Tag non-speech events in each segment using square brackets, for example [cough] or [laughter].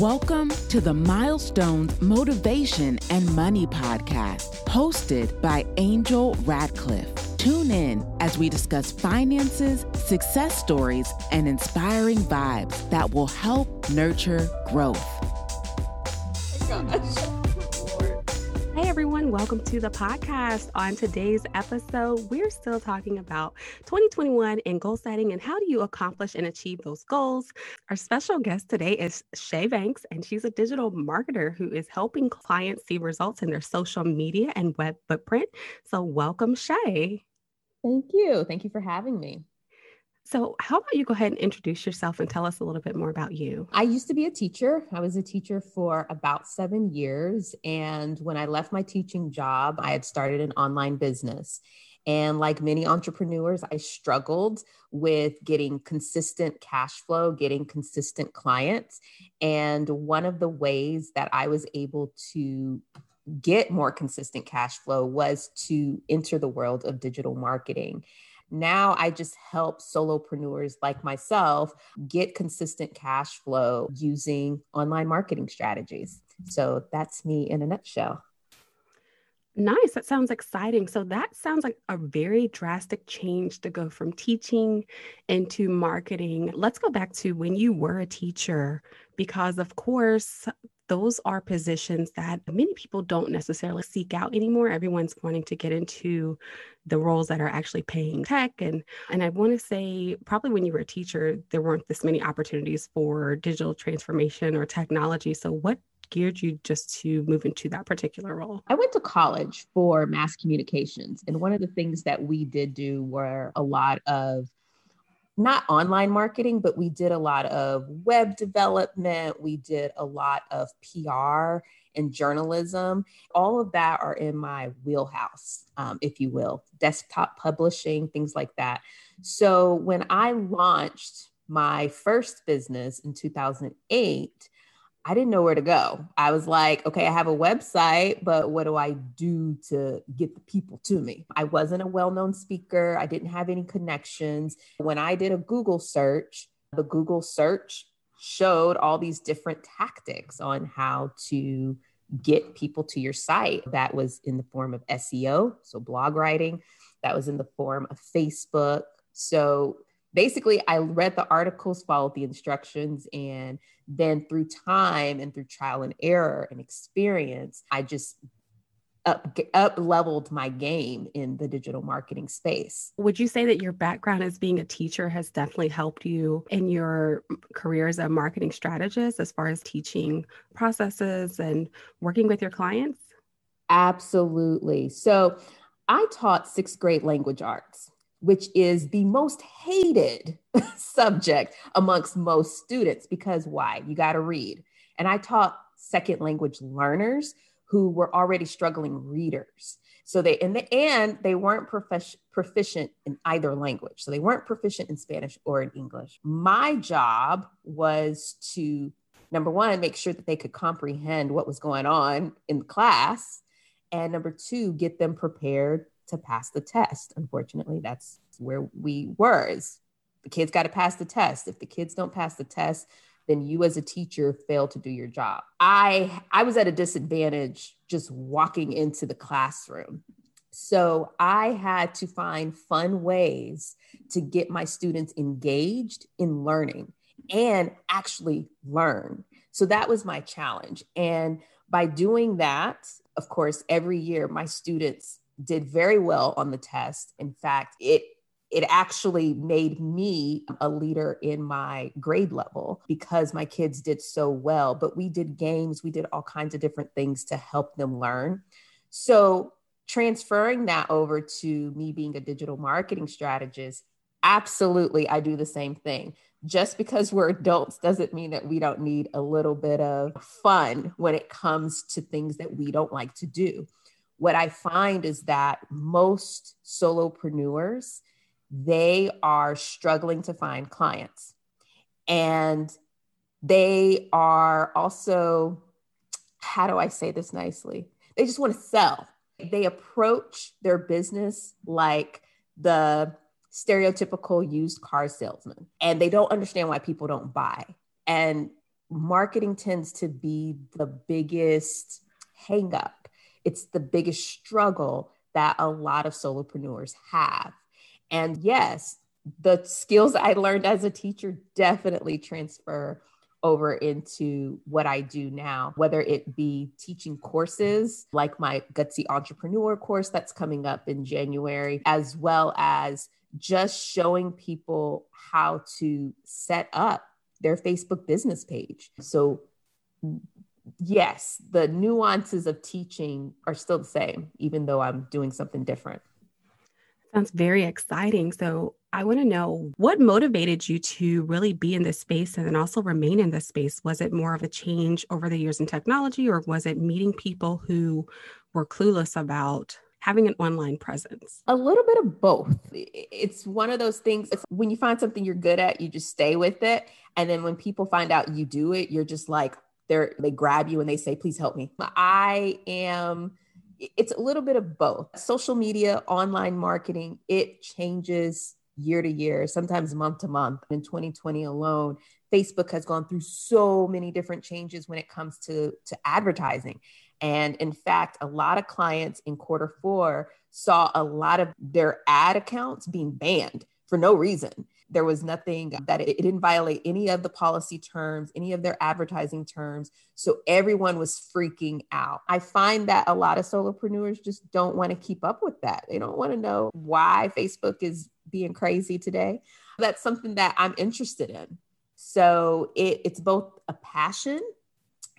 Welcome to the Milestones Motivation and Money Podcast, hosted by Angel Radcliffe. Tune in as we discuss finances, success stories, and inspiring vibes that will help nurture growth. Hey [laughs] everyone, welcome to the podcast. On today's episode, we're still talking about 2021 and goal setting and how do you accomplish and achieve those goals. Our special guest today is Shay Banks, and she's a digital marketer who is helping clients see results in their social media and web footprint. So, welcome, Shay. Thank you. Thank you for having me. So, how about you go ahead and introduce yourself and tell us a little bit more about you? I used to be a teacher. I was a teacher for about seven years. And when I left my teaching job, I had started an online business. And like many entrepreneurs, I struggled with getting consistent cash flow, getting consistent clients. And one of the ways that I was able to get more consistent cash flow was to enter the world of digital marketing. Now I just help solopreneurs like myself get consistent cash flow using online marketing strategies. So that's me in a nutshell. Nice. That sounds exciting. So, that sounds like a very drastic change to go from teaching into marketing. Let's go back to when you were a teacher, because of course, those are positions that many people don't necessarily seek out anymore. Everyone's wanting to get into the roles that are actually paying tech and and I want to say probably when you were a teacher there weren't this many opportunities for digital transformation or technology. So what geared you just to move into that particular role? I went to college for mass communications and one of the things that we did do were a lot of not online marketing, but we did a lot of web development. We did a lot of PR and journalism. All of that are in my wheelhouse, um, if you will, desktop publishing, things like that. So when I launched my first business in 2008, I didn't know where to go. I was like, okay, I have a website, but what do I do to get the people to me? I wasn't a well known speaker, I didn't have any connections. When I did a Google search, the Google search showed all these different tactics on how to get people to your site. That was in the form of SEO, so blog writing, that was in the form of Facebook. So basically, I read the articles, followed the instructions, and then through time and through trial and error and experience, I just up, up leveled my game in the digital marketing space. Would you say that your background as being a teacher has definitely helped you in your career as a marketing strategist as far as teaching processes and working with your clients? Absolutely. So I taught sixth grade language arts which is the most hated [laughs] subject amongst most students because why? You got to read. And I taught second language learners who were already struggling readers. So they in the end they weren't prof- proficient in either language. So they weren't proficient in Spanish or in English. My job was to number one make sure that they could comprehend what was going on in class and number two get them prepared to pass the test. Unfortunately, that's where we were. Is the kids got to pass the test. If the kids don't pass the test, then you as a teacher fail to do your job. I I was at a disadvantage just walking into the classroom. So I had to find fun ways to get my students engaged in learning and actually learn. So that was my challenge. And by doing that, of course, every year my students did very well on the test. In fact, it it actually made me a leader in my grade level because my kids did so well. But we did games, we did all kinds of different things to help them learn. So, transferring that over to me being a digital marketing strategist, absolutely, I do the same thing. Just because we're adults doesn't mean that we don't need a little bit of fun when it comes to things that we don't like to do what I find is that most solopreneurs, they are struggling to find clients. And they are also, how do I say this nicely? They just want to sell. They approach their business like the stereotypical used car salesman, and they don't understand why people don't buy. And marketing tends to be the biggest hangup. It's the biggest struggle that a lot of solopreneurs have. And yes, the skills I learned as a teacher definitely transfer over into what I do now, whether it be teaching courses like my Gutsy Entrepreneur course that's coming up in January, as well as just showing people how to set up their Facebook business page. So, yes, the nuances of teaching are still the same, even though I'm doing something different. Sounds very exciting. So, I want to know what motivated you to really be in this space and then also remain in this space. Was it more of a change over the years in technology, or was it meeting people who were clueless about having an online presence? A little bit of both. It's one of those things when you find something you're good at, you just stay with it. And then when people find out you do it, you're just like, they're, they grab you and they say, please help me. I am, it's a little bit of both. Social media, online marketing, it changes year to year, sometimes month to month. In 2020 alone, Facebook has gone through so many different changes when it comes to, to advertising. And in fact, a lot of clients in quarter four saw a lot of their ad accounts being banned for no reason. There was nothing that it, it, didn't violate any of the policy terms, any of their advertising terms. So everyone was freaking out. I find that a lot of solopreneurs just don't want to keep up with that. They don't want to know why Facebook is being crazy today. That's something that I'm interested in. So it, it's both a passion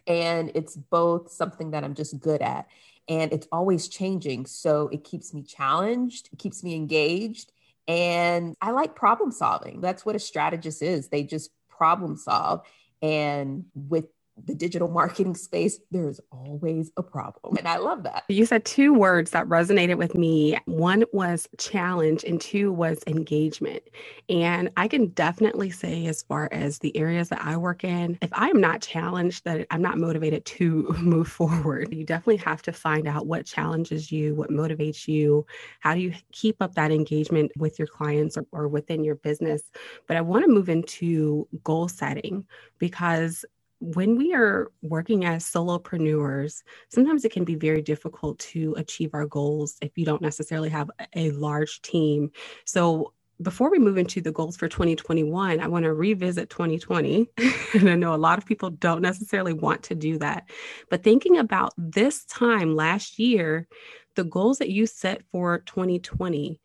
and it's both something that I'm just good at. And it's always changing. So it keeps me challenged, it keeps me engaged. And I like problem solving. That's what a strategist is. They just problem solve. And with the digital marketing space, there is always a problem. And I love that. You said two words that resonated with me. One was challenge, and two was engagement. And I can definitely say, as far as the areas that I work in, if I'm not challenged, that I'm not motivated to [laughs] move forward. You definitely have to find out what challenges you, what motivates you, how do you keep up that engagement with your clients or, or within your business. But I want to move into goal setting because when we are working as solopreneurs, sometimes it can be very difficult to achieve our goals if you don't necessarily have a large team. So, before we move into the goals for 2021, I want to revisit 2020. [laughs] and I know a lot of people don't necessarily want to do that. But thinking about this time last year, the goals that you set for 2020,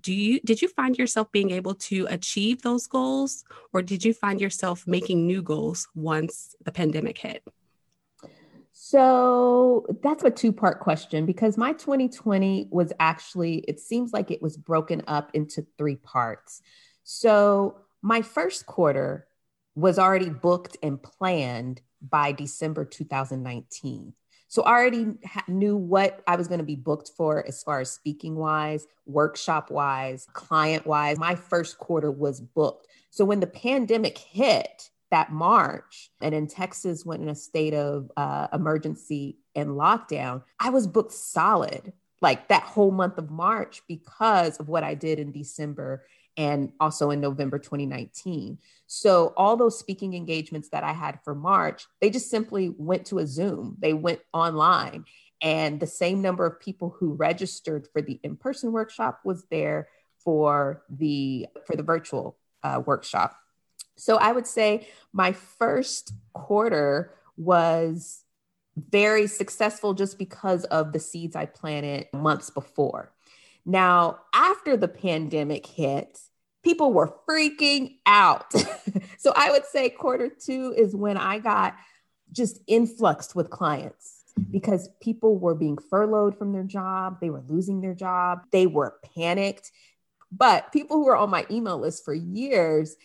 do you did you find yourself being able to achieve those goals or did you find yourself making new goals once the pandemic hit? So that's a two part question because my 2020 was actually it seems like it was broken up into three parts. So my first quarter was already booked and planned by december 2019 so I already ha- knew what I was going to be booked for as far as speaking wise, workshop wise, client wise. My first quarter was booked. So when the pandemic hit that March and in Texas went in a state of uh, emergency and lockdown, I was booked solid like that whole month of March because of what I did in December and also in November 2019. So all those speaking engagements that I had for March, they just simply went to a Zoom. They went online and the same number of people who registered for the in-person workshop was there for the for the virtual uh, workshop. So I would say my first quarter was very successful just because of the seeds I planted months before. Now, after the pandemic hit, people were freaking out. [laughs] so I would say quarter two is when I got just influxed with clients because people were being furloughed from their job, they were losing their job, they were panicked. But people who were on my email list for years,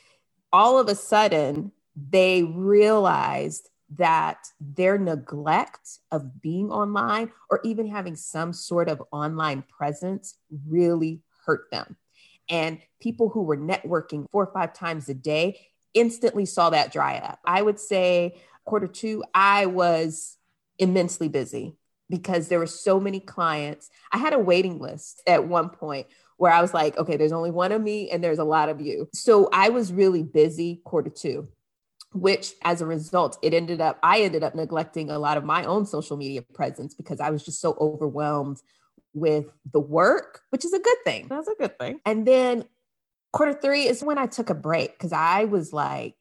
all of a sudden, they realized that their neglect of being online or even having some sort of online presence really hurt them. And people who were networking four or five times a day instantly saw that dry up. I would say quarter two, I was immensely busy because there were so many clients. I had a waiting list at one point where I was like, okay, there's only one of me and there's a lot of you. So I was really busy quarter two. which as a result it ended up i ended up neglecting a lot of my own social media presence because i was just so overwhelmed with the work which is a good thing that's a good thing and then quarter three is when i took a break because i was like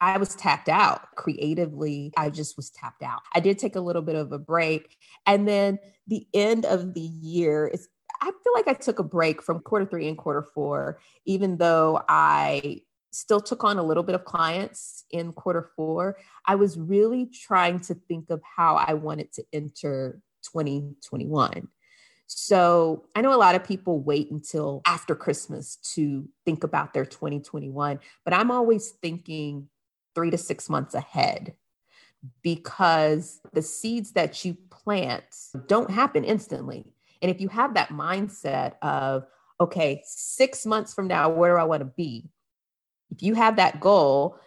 I was tapped out creatively. I just was tapped out. I did take a little bit of a break. And then the end of the year is, I feel like I took a break from quarter three and quarter four, even though I still took on a little bit of clients in quarter four. I was really trying to think of how I wanted to enter 2021. So I know a lot of people wait until after Christmas to think about their 2021, but I'm always thinking three to six months ahead because the seeds that you plant don't happen instantly. And if you have that mindset of, okay, six months from now, where do I want to be? If you have that goal,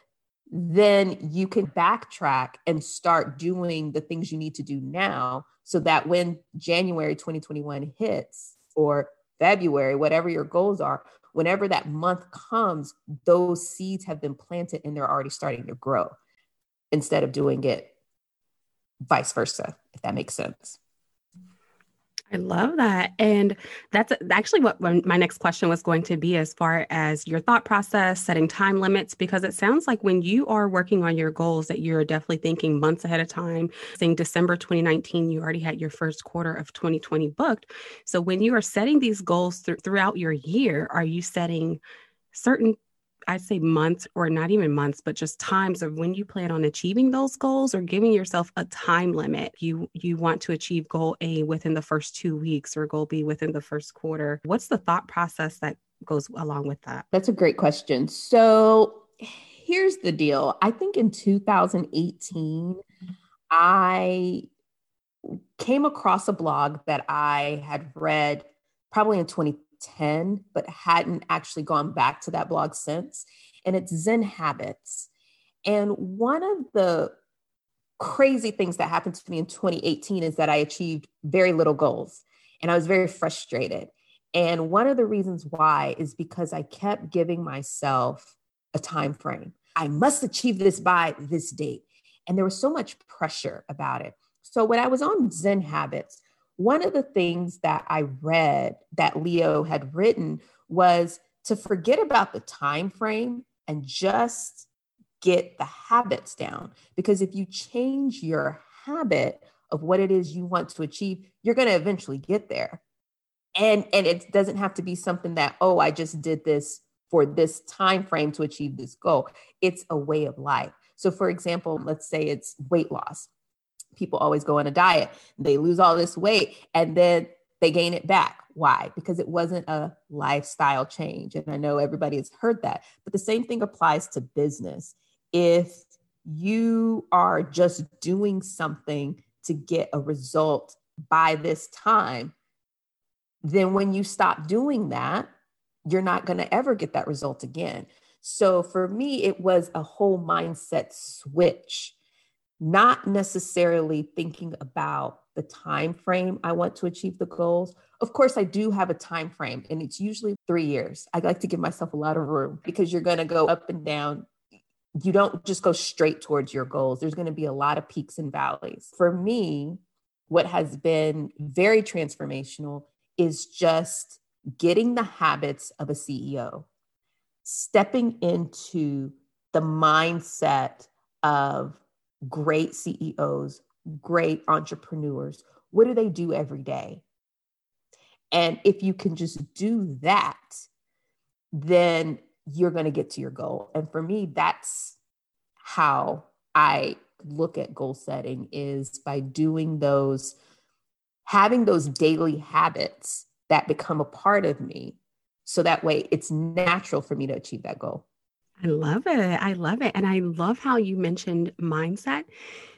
then you can backtrack and start doing the things you need to do now so that when January 2021 hits or February, whatever your goals are, whenever that month comes, those seeds have been planted and they're already starting to grow instead of doing it vice versa, if that makes sense. I love that. And that's actually what my next question was going to be as far as your thought process, setting time limits, because it sounds like when you are working on your goals that you're definitely thinking months ahead of time. Saying December 2019, you already had your first quarter of 2020 booked. So when you are setting these goals th- throughout your year, are you setting certain I'd say months or not even months, but just times of when you plan on achieving those goals or giving yourself a time limit. You you want to achieve goal A within the first two weeks or goal B within the first quarter. What's the thought process that goes along with that? That's a great question. So here's the deal. I think in 2018, I came across a blog that I had read probably in 20 10, but hadn't actually gone back to that blog since. And it's Zen Habits. And one of the crazy things that happened to me in 2018 is that I achieved very little goals and I was very frustrated. And one of the reasons why is because I kept giving myself a time frame. I must achieve this by this date. And there was so much pressure about it. So when I was on Zen Habits, one of the things that I read that Leo had written was to forget about the time frame and just get the habits down. Because if you change your habit of what it is you want to achieve you're going to eventually get there. And and it doesn't have to be something that oh i just did this for this time frame to achieve this goal. It's a way of life. So for example let's say it's weight loss people always go on a diet, they lose all this weight, and then they gain it back. Why? Because it wasn't a lifestyle change. And I know everybody has heard that, but the same thing applies to business. If you are just doing something to get a result by this time, then when you stop doing that, you're not going to ever get that result again. So for me, it was a whole mindset switch not necessarily thinking about the time frame I want to achieve the goals. Of course, I do have a time frame and it's usually 3 years. I like to give myself a lot of room because you're going to go up and down. You don't just go straight towards your goals. There's going to be a lot of peaks and valleys. For me, what has been very transformational is just getting the habits of a CEO, stepping into the mindset of great CEOs, great entrepreneurs. What do they do every day? And if you can just do that, then you're going to get to your goal. And for me, that's how I look at goal setting is by doing those having those daily habits that become a part of me so that way it's natural for me to achieve that goal. I love it. I love it. And I love how you mentioned mindset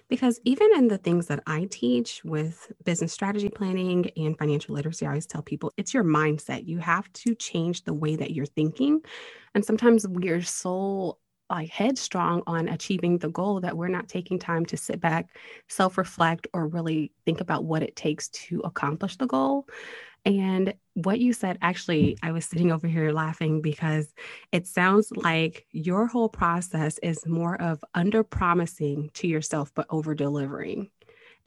because even in the things that I teach with business strategy planning and financial literacy, I always tell people it's your mindset. You have to change the way that you're thinking. And sometimes we're so like headstrong on achieving the goal that we're not taking time to sit back, self reflect, or really think about what it takes to accomplish the goal. And what you said, actually, I was sitting over here laughing because it sounds like your whole process is more of under promising to yourself, but over delivering.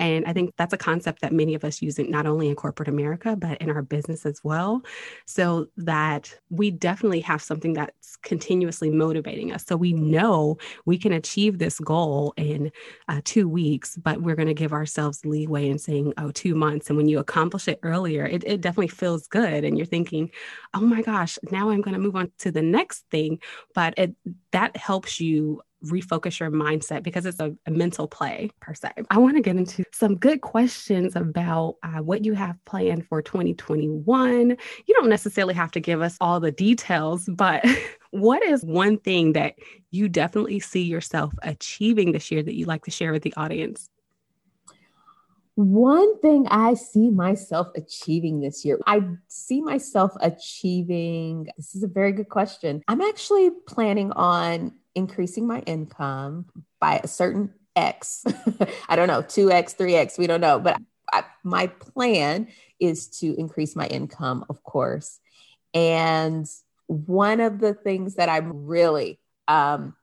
And I think that's a concept that many of us use it not only in corporate America, but in our business as well. So that we definitely have something that's continuously motivating us. So we know we can achieve this goal in uh, two weeks, but we're going to give ourselves leeway in saying, oh, two months. And when you accomplish it earlier, it, it definitely feels good. And you're thinking, oh my gosh, now I'm going to move on to the next thing. But it, that helps you refocus your mindset because it's a, a, mental play per se. I want to get into some good questions about uh, what you have planned for 2021. You don't necessarily have to give us all the details, but [laughs] what is one thing that you definitely see yourself achieving this year that you'd like to share with the audience? One thing I see myself achieving this year, I see myself achieving. This is a very good question. I'm actually planning on increasing my income by a certain X. [laughs] I don't know, 2X, 3X, we don't know. But I, my plan is to increase my income, of course. And one of the things that I'm really um,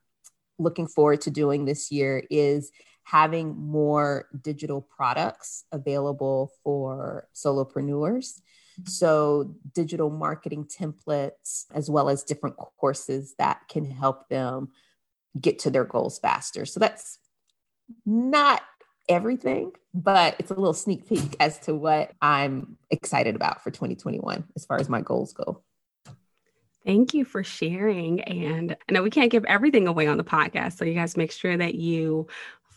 looking forward to doing this year is having more digital products available for solopreneurs. Mm-hmm. So, digital marketing templates, as well as different courses that can help them get to their goals faster. So, that's not everything, but it's a little sneak peek as to what I'm excited about for 2021 as far as my goals go. Thank you for sharing. And I know we can't give everything away on the podcast. So, you guys make sure that you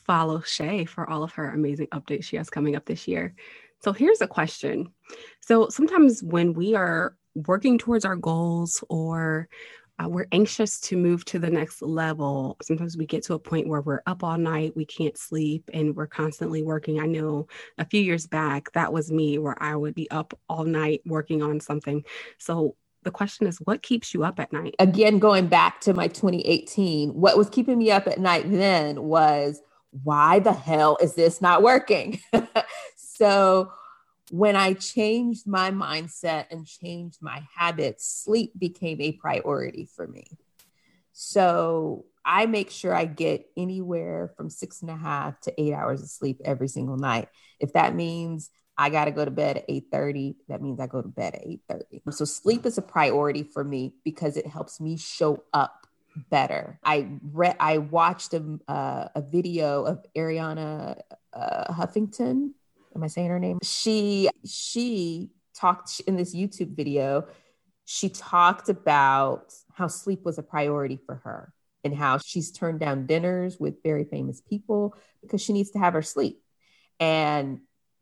follow Shay for all of her amazing updates she has coming up this year. So here's a question. So sometimes when we are working towards our goals or uh, we're anxious to move to the next level. Sometimes we get to a point where we're up all night, we can't sleep, and we're constantly working. I know a few years back, that was me where I would be up all night working on something. So, the question is, what keeps you up at night? Again, going back to my 2018, what was keeping me up at night then was why the hell is this not working? [laughs] so when I changed my mindset and changed my habits, sleep became a priority for me. So I make sure I get anywhere from six and a half to eight hours of sleep every single night. If that means I got to go to bed at 8:30, that means I go to bed at 8:30. So sleep is a priority for me because it helps me show up better. I read, I watched a, uh, a video of Arianna uh, Huffington. Am I saying her name? She she talked in this YouTube video. She talked about how sleep was a priority for her and how she's turned down dinners with very famous people because she needs to have her sleep. And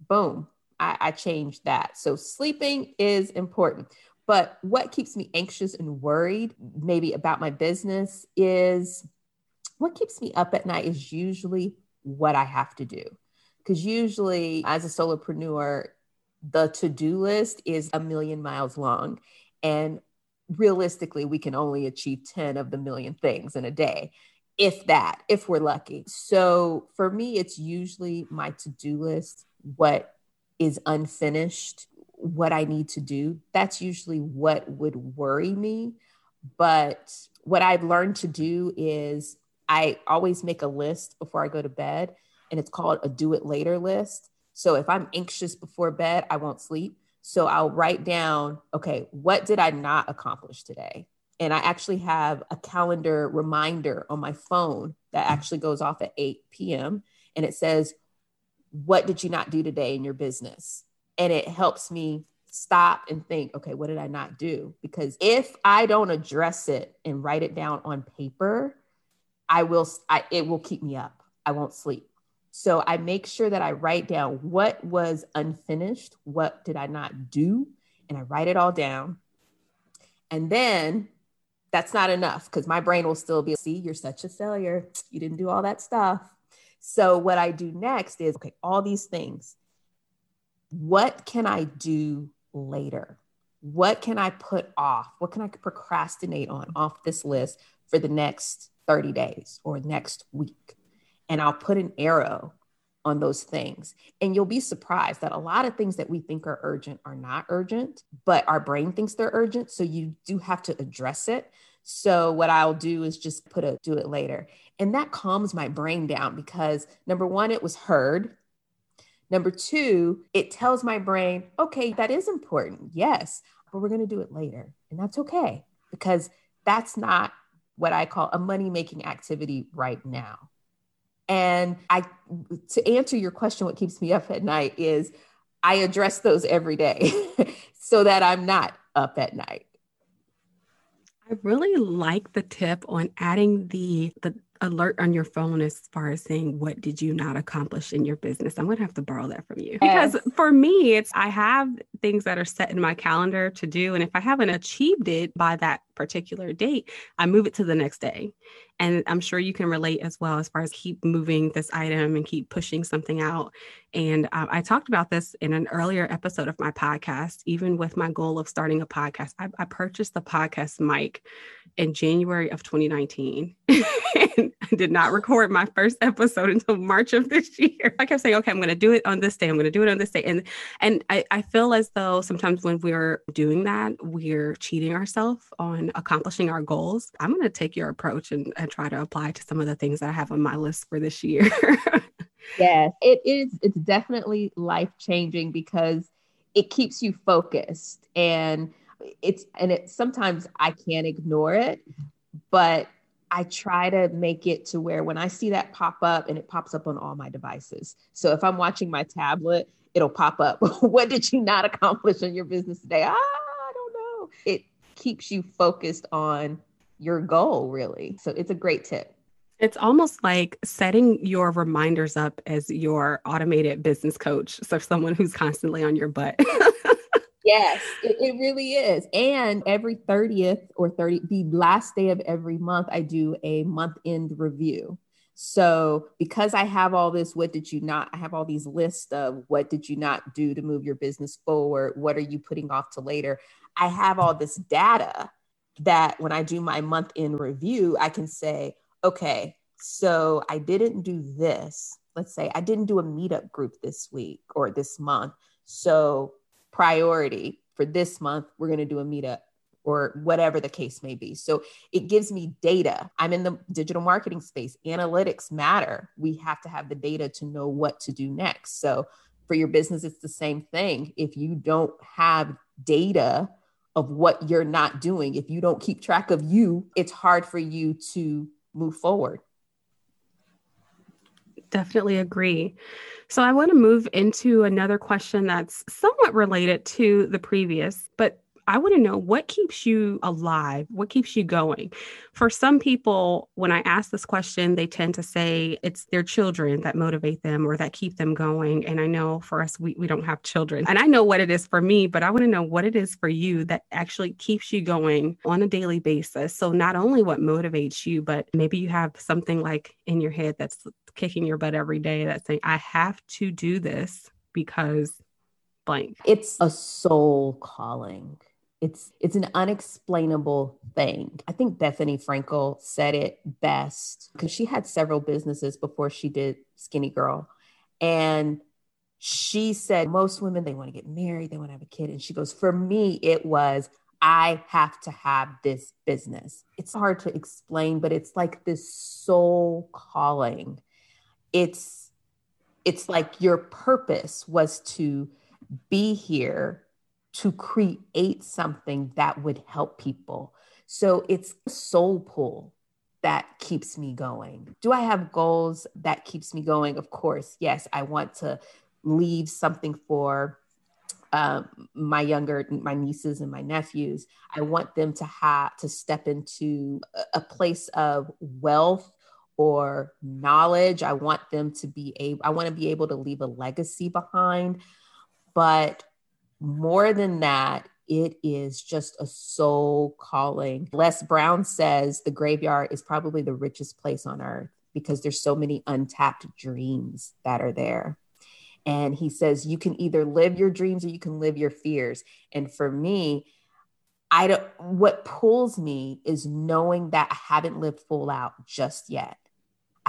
boom, I, I changed that. So sleeping is important. But what keeps me anxious and worried, maybe about my business, is what keeps me up at night is usually what I have to do. Because usually, as a solopreneur, the to do list is a million miles long. And realistically, we can only achieve 10 of the million things in a day, if that, if we're lucky. So for me, it's usually my to do list, what is unfinished what I need to do. That's usually what would worry me. But what I've learned to do is I always make a list before I go to bed, and it's called a do it later list. So if I'm anxious before bed, I won't sleep. So I'll write down, okay, what did I not accomplish today? And I actually have a calendar reminder on my phone that actually goes off at 8 p.m. And it says, What did you not do today in your business? And it helps me stop and think okay what did i not do? Because if i don't address it and write it down on paper i will I, it will keep me up. I won't sleep. So i make sure that i write down what was unfinished what did i not do and i write it all down. And then that's not enough because my brain will still be see you're such a failure. You didn't do all that stuff. So what i do next is okay all these things what can I do later? What can I put off? What can I procrastinate on off this list for the next 30 days or next week? And I'll put an arrow on those things. And you'll be surprised that a lot of things that we think are urgent are not urgent, but our brain thinks they're urgent. So you do have to address it. So what I'll do is just put a do it later. And that calms my brain down because number one, it was heard. Number two, it tells my brain, okay, that is important. Yes, but we're going to do it later. And that's okay because that's not what I call a money making activity right now. And I, to answer your question, what keeps me up at night is I address those every day [laughs] so that I'm not up at night. I really like the tip on adding the the alert on your phone as far as saying what did you not accomplish in your business i'm going to have to borrow that from you yes. because for me it's i have things that are set in my calendar to do and if i haven't achieved it by that particular date i move it to the next day and I'm sure you can relate as well as far as keep moving this item and keep pushing something out. And uh, I talked about this in an earlier episode of my podcast, even with my goal of starting a podcast. I, I purchased the podcast mic in January of 2019 [laughs] and I did not record my first episode until March of this year. I kept saying, okay, I'm going to do it on this day. I'm going to do it on this day. And, and I, I feel as though sometimes when we're doing that, we're cheating ourselves on accomplishing our goals. I'm going to take your approach and, and try to apply to some of the things that I have on my list for this year. [laughs] yes, it is. It's definitely life changing because it keeps you focused and it's and it sometimes I can't ignore it, but I try to make it to where when I see that pop up and it pops up on all my devices. So if I'm watching my tablet, it'll pop up. [laughs] what did you not accomplish in your business today? Ah, I don't know. It keeps you focused on your goal, really. So it's a great tip. It's almost like setting your reminders up as your automated business coach. So, someone who's constantly on your butt. [laughs] yes, it, it, really is. And every 30th or 30, the last day of every month, I do a month end review. So, because I have all this, what did you not? I have all these lists of what did you not do to move your business forward? What are you putting off to later? I have all this data that when I do my month end review, I can say, okay, so I didn't do this. Let's say I didn't do a meetup group this week or this month. So, priority for this month, we're going to do a meetup or whatever the case may be. So it gives me data. I'm in the digital marketing space. Analytics matter. We have to have the data to know what to do next. So for your business, it's the same thing. If you don't have data of what you're not doing. If you don't keep track of you, it's hard for you to move forward. Definitely agree. So, I want to move into another question that's somewhat related to the previous, but I want to know what keeps you alive? What keeps you going? For some people, when I ask this question, they tend to say it's their children that motivate them or that keep them going. And I know for us, we, we don't have children. And I know what it is for me, but I want to know what it is for you that actually keeps you going on a daily basis. So, not only what motivates you, but maybe you have something like in your head that's kicking your butt every day that's saying, I have to do this because blank. It's a soul calling it's it's an unexplainable thing. I think Bethenny Frankel said it best because she had several businesses before she did Skinny Girl. And she said most women they want to get married, they want to have a kid. And she goes, For me, it was I have to have this business. It's hard to explain, but it's like this soul calling. It's it's like your purpose was to be here to create something that would help people. So it's soul pull that keeps me going. Do I have goals that keeps me going? Of course, yes. I want to leave something for um, my younger, my nieces and my nephews. I want them to have to step into a place of wealth or knowledge. I want them to be able. I want to be able to leave a legacy behind. But more than that, it is just a soul calling. Les Brown says the graveyard is probably the richest place on earth because there's so many untapped dreams that are there. And he says you can either live your dreams or you can live your fears. And for me, I don't what pulls me is knowing that I haven't lived full out just yet.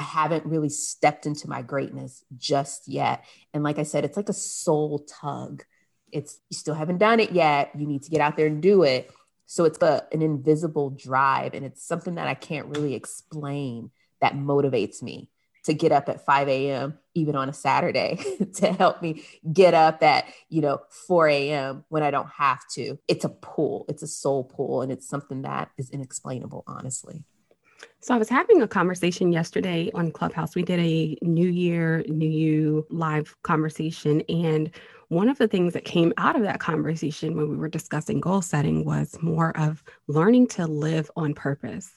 I haven't really stepped into my greatness just yet. And like I said, it's like a soul tug. It's you still haven't done it yet. You need to get out there and do it. So it's a, an invisible drive, and it's something that I can't really explain that motivates me to get up at 5 a.m. even on a Saturday [laughs] to help me get up at, you know, 4 a.m. when I don't have to. It's a pull, it's a soul pull, and it's something that is inexplainable, honestly. So I was having a conversation yesterday on Clubhouse. We did a New Year, New You live conversation. And one of the things that came out of that conversation when we were discussing goal setting was more of learning to live on purpose.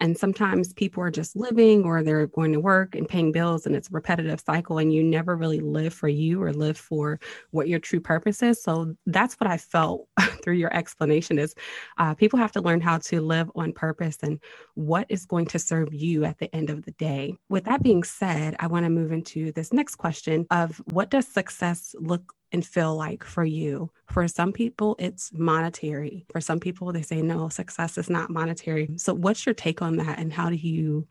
And sometimes people are just living or they're going to work and paying bills and it's a repetitive cycle and you never really live for you or live for what your true purpose is. So that's what I felt [laughs] through your explanation is uh, people have to learn how to live on purpose and what is going to serve you at the end of the day. With that being said, I want to move into this next question of what does success look and feel like for you. For some people, it's monetary. For some people, they say, no, success is not monetary. So, what's your take on that? And how do you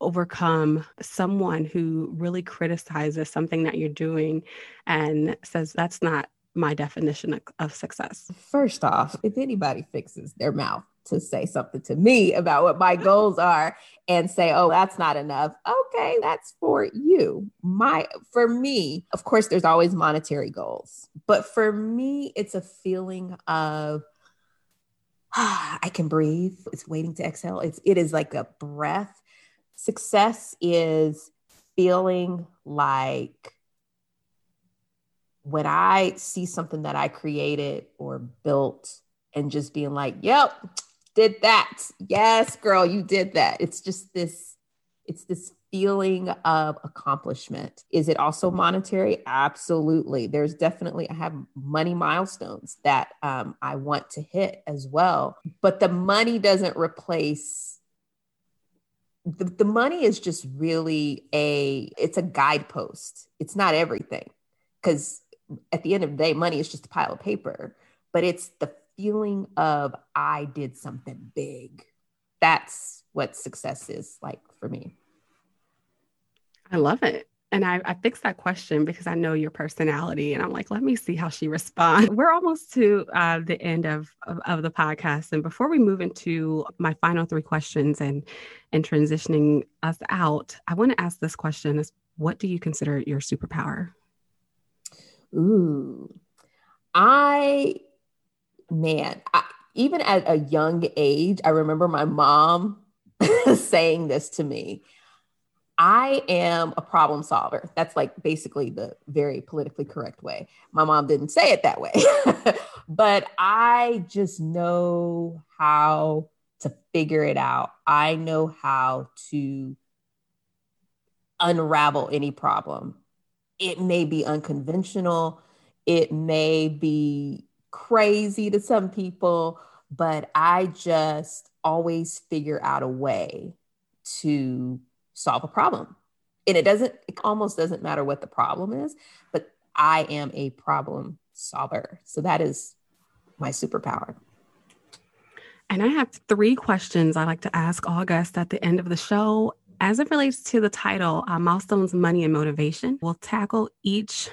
overcome someone who really criticizes something that you're doing and says, that's not my definition of, of success? First off, if anybody fixes their mouth, to say something to me about what my goals are and say, oh, that's not enough. Okay, that's for you. My for me, of course, there's always monetary goals, but for me, it's a feeling of ah, I can breathe. It's waiting to exhale. It's it is like a breath. Success is feeling like when I see something that I created or built and just being like, yep, did that. Yes, girl, you did that. It's just this, it's this feeling of accomplishment. Is it also monetary? Absolutely. There's definitely, I have money milestones that um, I want to hit as well. But the money doesn't replace the, the money is just really a it's a guidepost it's not everything because at the end of the day money is just a pile of paper but it's the feeling of I did something big. That's what success is like for me. I love it. And I, I fixed that question because I know your personality. And I'm like, let me see how she responds. [laughs] We're almost to uh, the end of, of, of the podcast. And before we move into my final three questions and, and transitioning us out, I want to ask this question is what do you consider your superpower? Ooh, I man, I, even at a young age, I remember my mom [laughs] saying this to me. I am a problem solver. That's like basically the very politically correct way. My mom didn't say it that way, [laughs] but I just know how to figure it out. I know how to unravel any problem. It may be unconventional, it may be crazy to some people, but I just always figure out a way to solve a problem. And it doesn't, it almost doesn't matter what the problem is, but I am a problem solver. So that is my superpower. And I have three questions I like to ask all guests at the end of the show. As it relates to the title, uh, Milestones, Money, and Motivation, we'll tackle each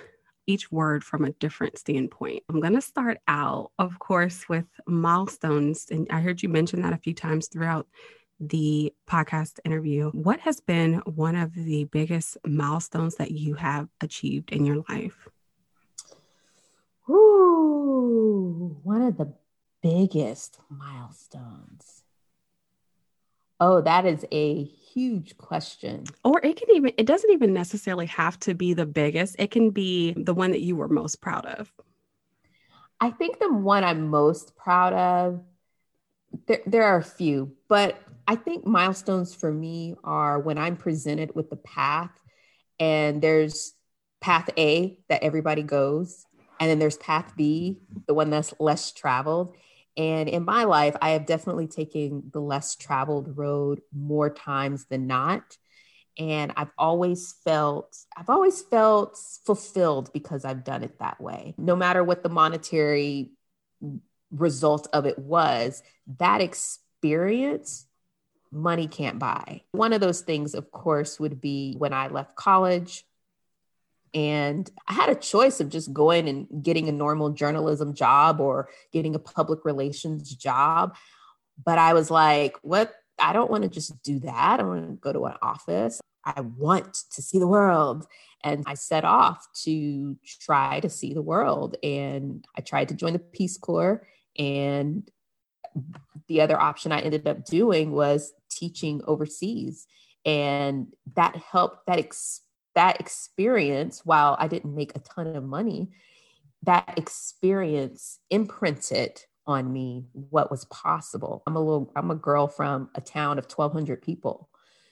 each word from a different standpoint. I'm going to start out, of course, with milestones. And I heard you mention that a few times throughout the podcast interview. What has been one of the biggest milestones that you have achieved in your life? Ooh, one of the biggest milestones. Oh, that is a huge question. Or it can even, it doesn't even necessarily have to be the biggest, it can be the one that you were most proud of. I think the one I'm most proud of, there, there are a few, but I think milestones for me are when I'm presented with the path and there's path A that everybody goes, and then there's path B, the one that's less traveled. And in my life, I have definitely taken the less traveled road more times than not. And I've always felt, I've always felt fulfilled because I've done it that way. No matter what the monetary result of it was, that experience money can't buy. One of those things, of course, would be when I left college and I had a choice of just going and getting a normal journalism job or getting a public relations job. But I was like, what? I don't want to just do that. I want to go to an office. I want to see the world. And I set off to try to see the world. And I tried to join the Peace Corps. And the other option I ended up doing was teaching overseas. And that helped, that experience that experience, while I didn't make a ton of money, that experience imprinted on me what was possible. I'm a little, I'm a girl from a town of 1,200 people.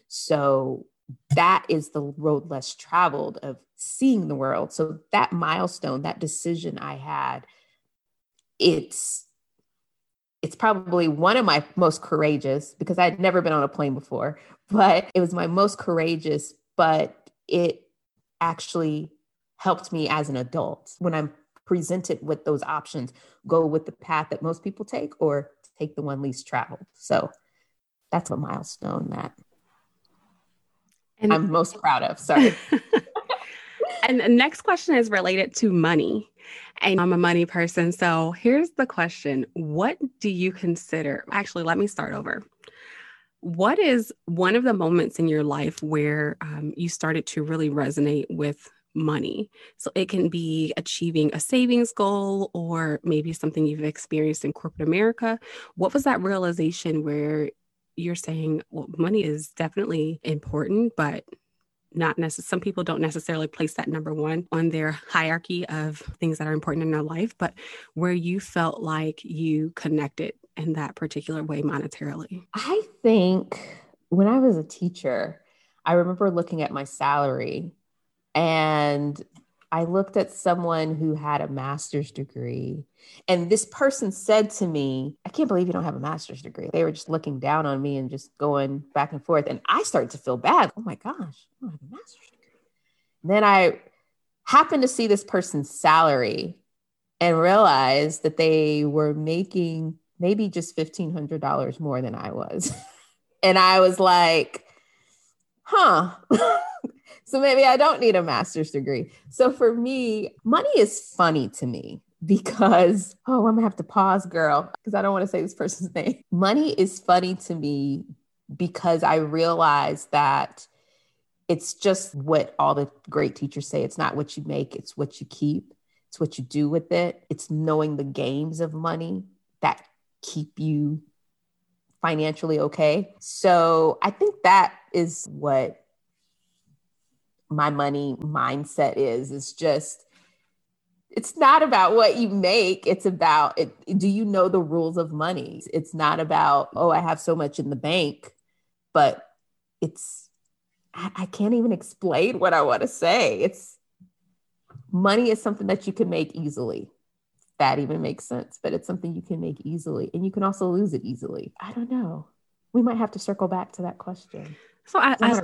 So that is the road less traveled of seeing the world. So that milestone, that decision I had, it's it's probably one of my most courageous because I'd never been on a plane before, but it was my most courageous, but it actually helped me as an adult when I'm presented with those options go with the path that most people take or take the one least traveled. So that's a milestone that and, I'm most proud of. Sorry. [laughs] and the next question is related to money. And I'm a money person. So here's the question What do you consider? Actually, let me start over what is one of the moments in your life where um, you started to really resonate with money? So it can be achieving a savings goal or maybe something you've experienced in corporate America. What was that realization where you're saying, well, money is definitely important, but not necessarily some people don't necessarily place that number one on their hierarchy of things that are important in their life but where you felt like you connected in that particular way monetarily? I think when I was a teacher, I remember looking at my salary and I looked at someone who had a master's degree. And this person said to me, I can't believe you don't have a master's degree. They were just looking down on me and just going back and forth. And I started to feel bad. Oh my gosh, I don't have a master's degree. And then I happened to see this person's salary and realized that they were making maybe just $1,500 more than I was. [laughs] and I was like, huh. [laughs] so maybe I don't need a master's degree. So for me, money is funny to me because, oh, I'm gonna have to pause, girl, because I don't want to say this person's [laughs] name. Money is funny to me because I realize that it's just what all the great teachers say it's not what you make, it's what you keep. It's what you do with it. It's knowing the games of money that keep you financially okay. So I think that is what my money mindset is. It's just, it's not about what you make. It's about it. Do you know the rules of money? It's not about, oh, I have so much in the bank, but it's, I, I can't even explain what I want to say. It's money is something that you can make easily that even makes sense, but it's something you can make easily and you can also lose it easily. I don't know. We might have to circle back to that question. So I, I,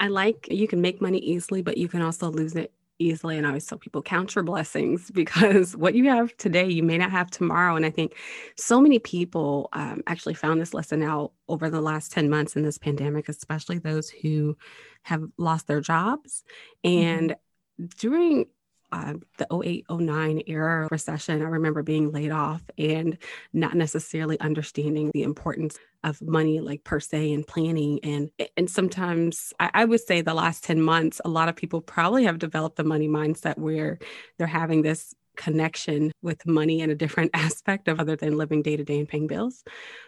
I like you can make money easily, but you can also lose it easily. And I always tell people count your blessings [laughs] because what you have today, you may not have tomorrow. And I think so many people um, actually found this lesson out over the last 10 months in this pandemic, especially those who have lost their jobs. Mm-hmm. And mm-hmm. during uh, the 08 09 era recession, I remember being laid off and not necessarily understanding the importance of money, like per se, and planning. And and sometimes I, I would say the last 10 months, a lot of people probably have developed the money mindset where they're having this connection with money in a different [laughs] aspect of other than living day to day and paying bills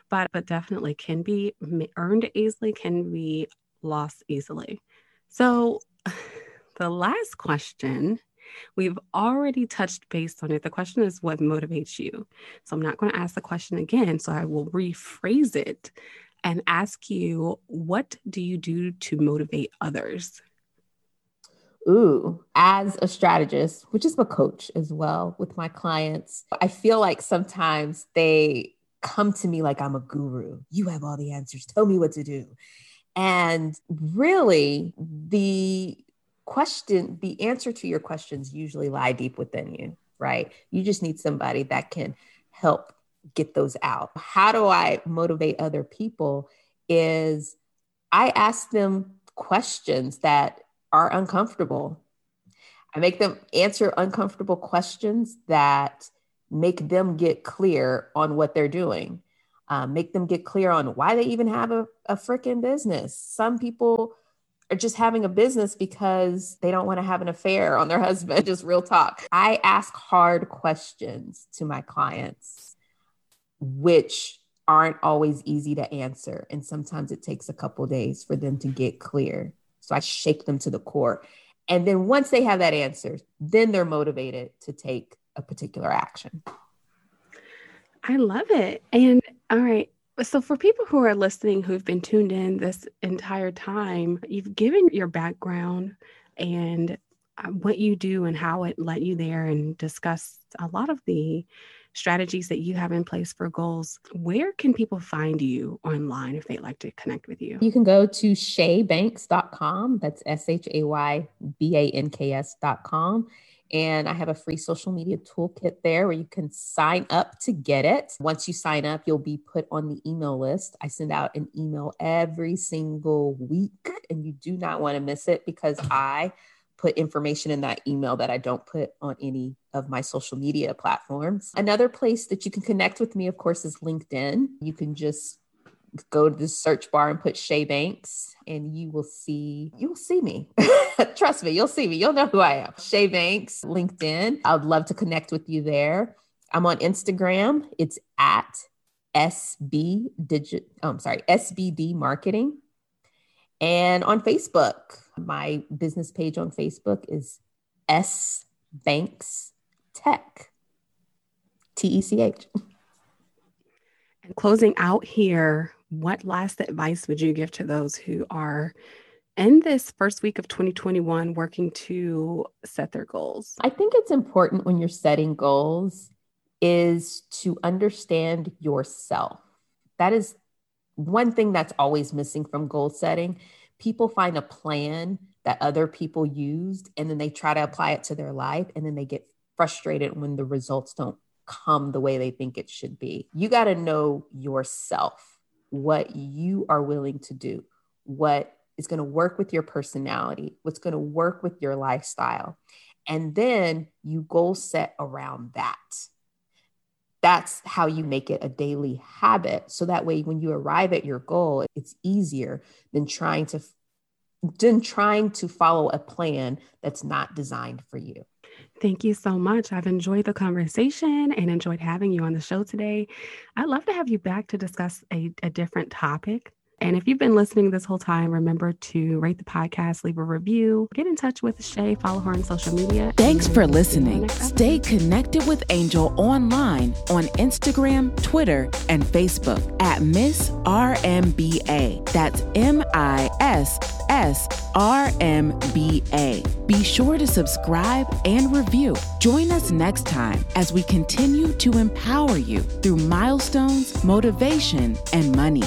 but but definitely can be earned easily can be lost easily so [sighs] the last question We've already touched base on it. The question is what motivates you? So I'm not going to ask the question again. So I will rephrase it and ask you what do you do to motivate others? Ooh, as a strategist, which is a coach as well with my clients, I feel like sometimes they come to me like I'm a guru. You have all the answers. Tell me what to do. And really, the question, the answer to your questions usually lie deep within you, right? You just need somebody that can help get those out. How do I motivate other people? is I ask them questions that are uncomfortable. I make them answer uncomfortable questions that make them get clear on what they're doing, uh, make them get clear on why they even have a, a freaking business. Some people are just having a business because they don't want to have an affair on their [laughs] husband, just real talk. I ask hard questions to my clients, which aren't always easy to answer. And sometimes it takes a couple days for them to get clear. So I shake them to the core. And then once they have that answer, then they're motivated to take a particular action. I love it. And all right. So, for people who are listening who've been tuned in this entire time, you've given your background and uh, what you do and how it led you there and discussed a lot of the strategies that you have in place for goals. Where can people find you online if they'd like to connect with you? You can go to shaybanks.com. That's S H A Y B A N K S.com and I have a free social media toolkit there where you can sign up to get it. Once you sign up, you'll be put on the email list. I send out an email every single week, and you do not want to miss it because I put information in that email that I don't put on any of my social media platforms. Another place that you can connect with me, of course, is LinkedIn. You can just go to the search bar and put Shay Banks and you will see you will see me. [laughs] Trust me, you'll see me. You'll know who I am. Shay Banks, LinkedIn. I'd love to connect with you there. I'm on Instagram. It's at SB Digit. Oh, I'm sorry, SBD Marketing. And on Facebook, my business page on Facebook is S Banks Tech. T E C H. And closing out here, what last advice would you give to those who are in this first week of 2021 working to set their goals? I think it's important when you're setting goals is to understand yourself. That is one thing that's always missing from goal setting. People find a plan that other people used and then they try to apply it to their life and then they get frustrated when the results don't come the way they think it should be. You got to know yourself what you are willing to do, what is going to work with your personality, what's going to work with your lifestyle. And then you goal set around that. That's how you make it a daily habit. So that way, when you arrive at your goal, it's easier than trying to than trying to follow a plan that's not designed for you. Thank you so much. I've enjoyed the conversation and enjoyed having you on the show today. I'd love to have you back to discuss a, a different topic. And if you've been listening this whole time, remember to rate the podcast, leave a review, get in touch with Shay, follow her on social media. Thanks for listening. Stay connected with Angel online on Instagram, Twitter, and Facebook at Miss RMBA. That's M I S S R M B A. Be sure to subscribe and review. Join us next time as we continue to empower you through milestones, motivation, and money.